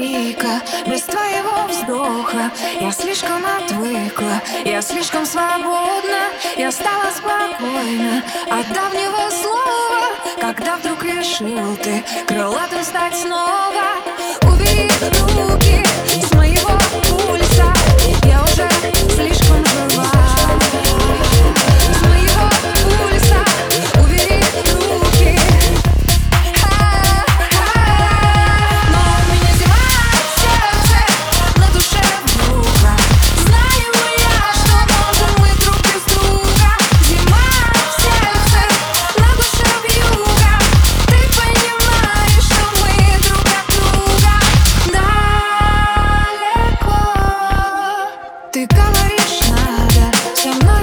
крика, без твоего вздоха. Я слишком отвыкла, я слишком свободна. Я стала спокойна от давнего слова. Когда вдруг решил ты крылатым стать снова Убери руки с моей Tonight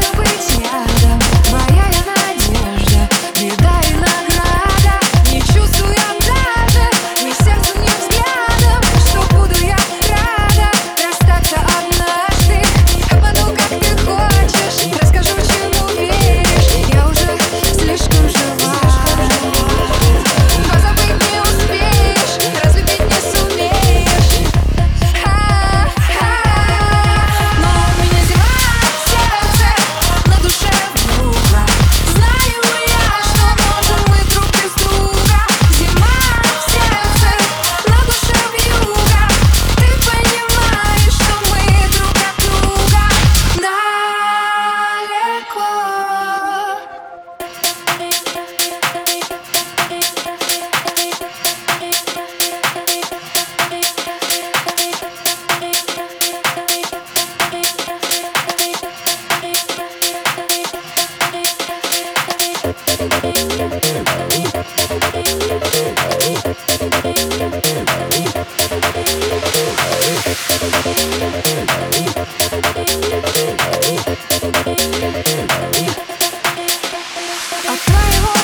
от твоего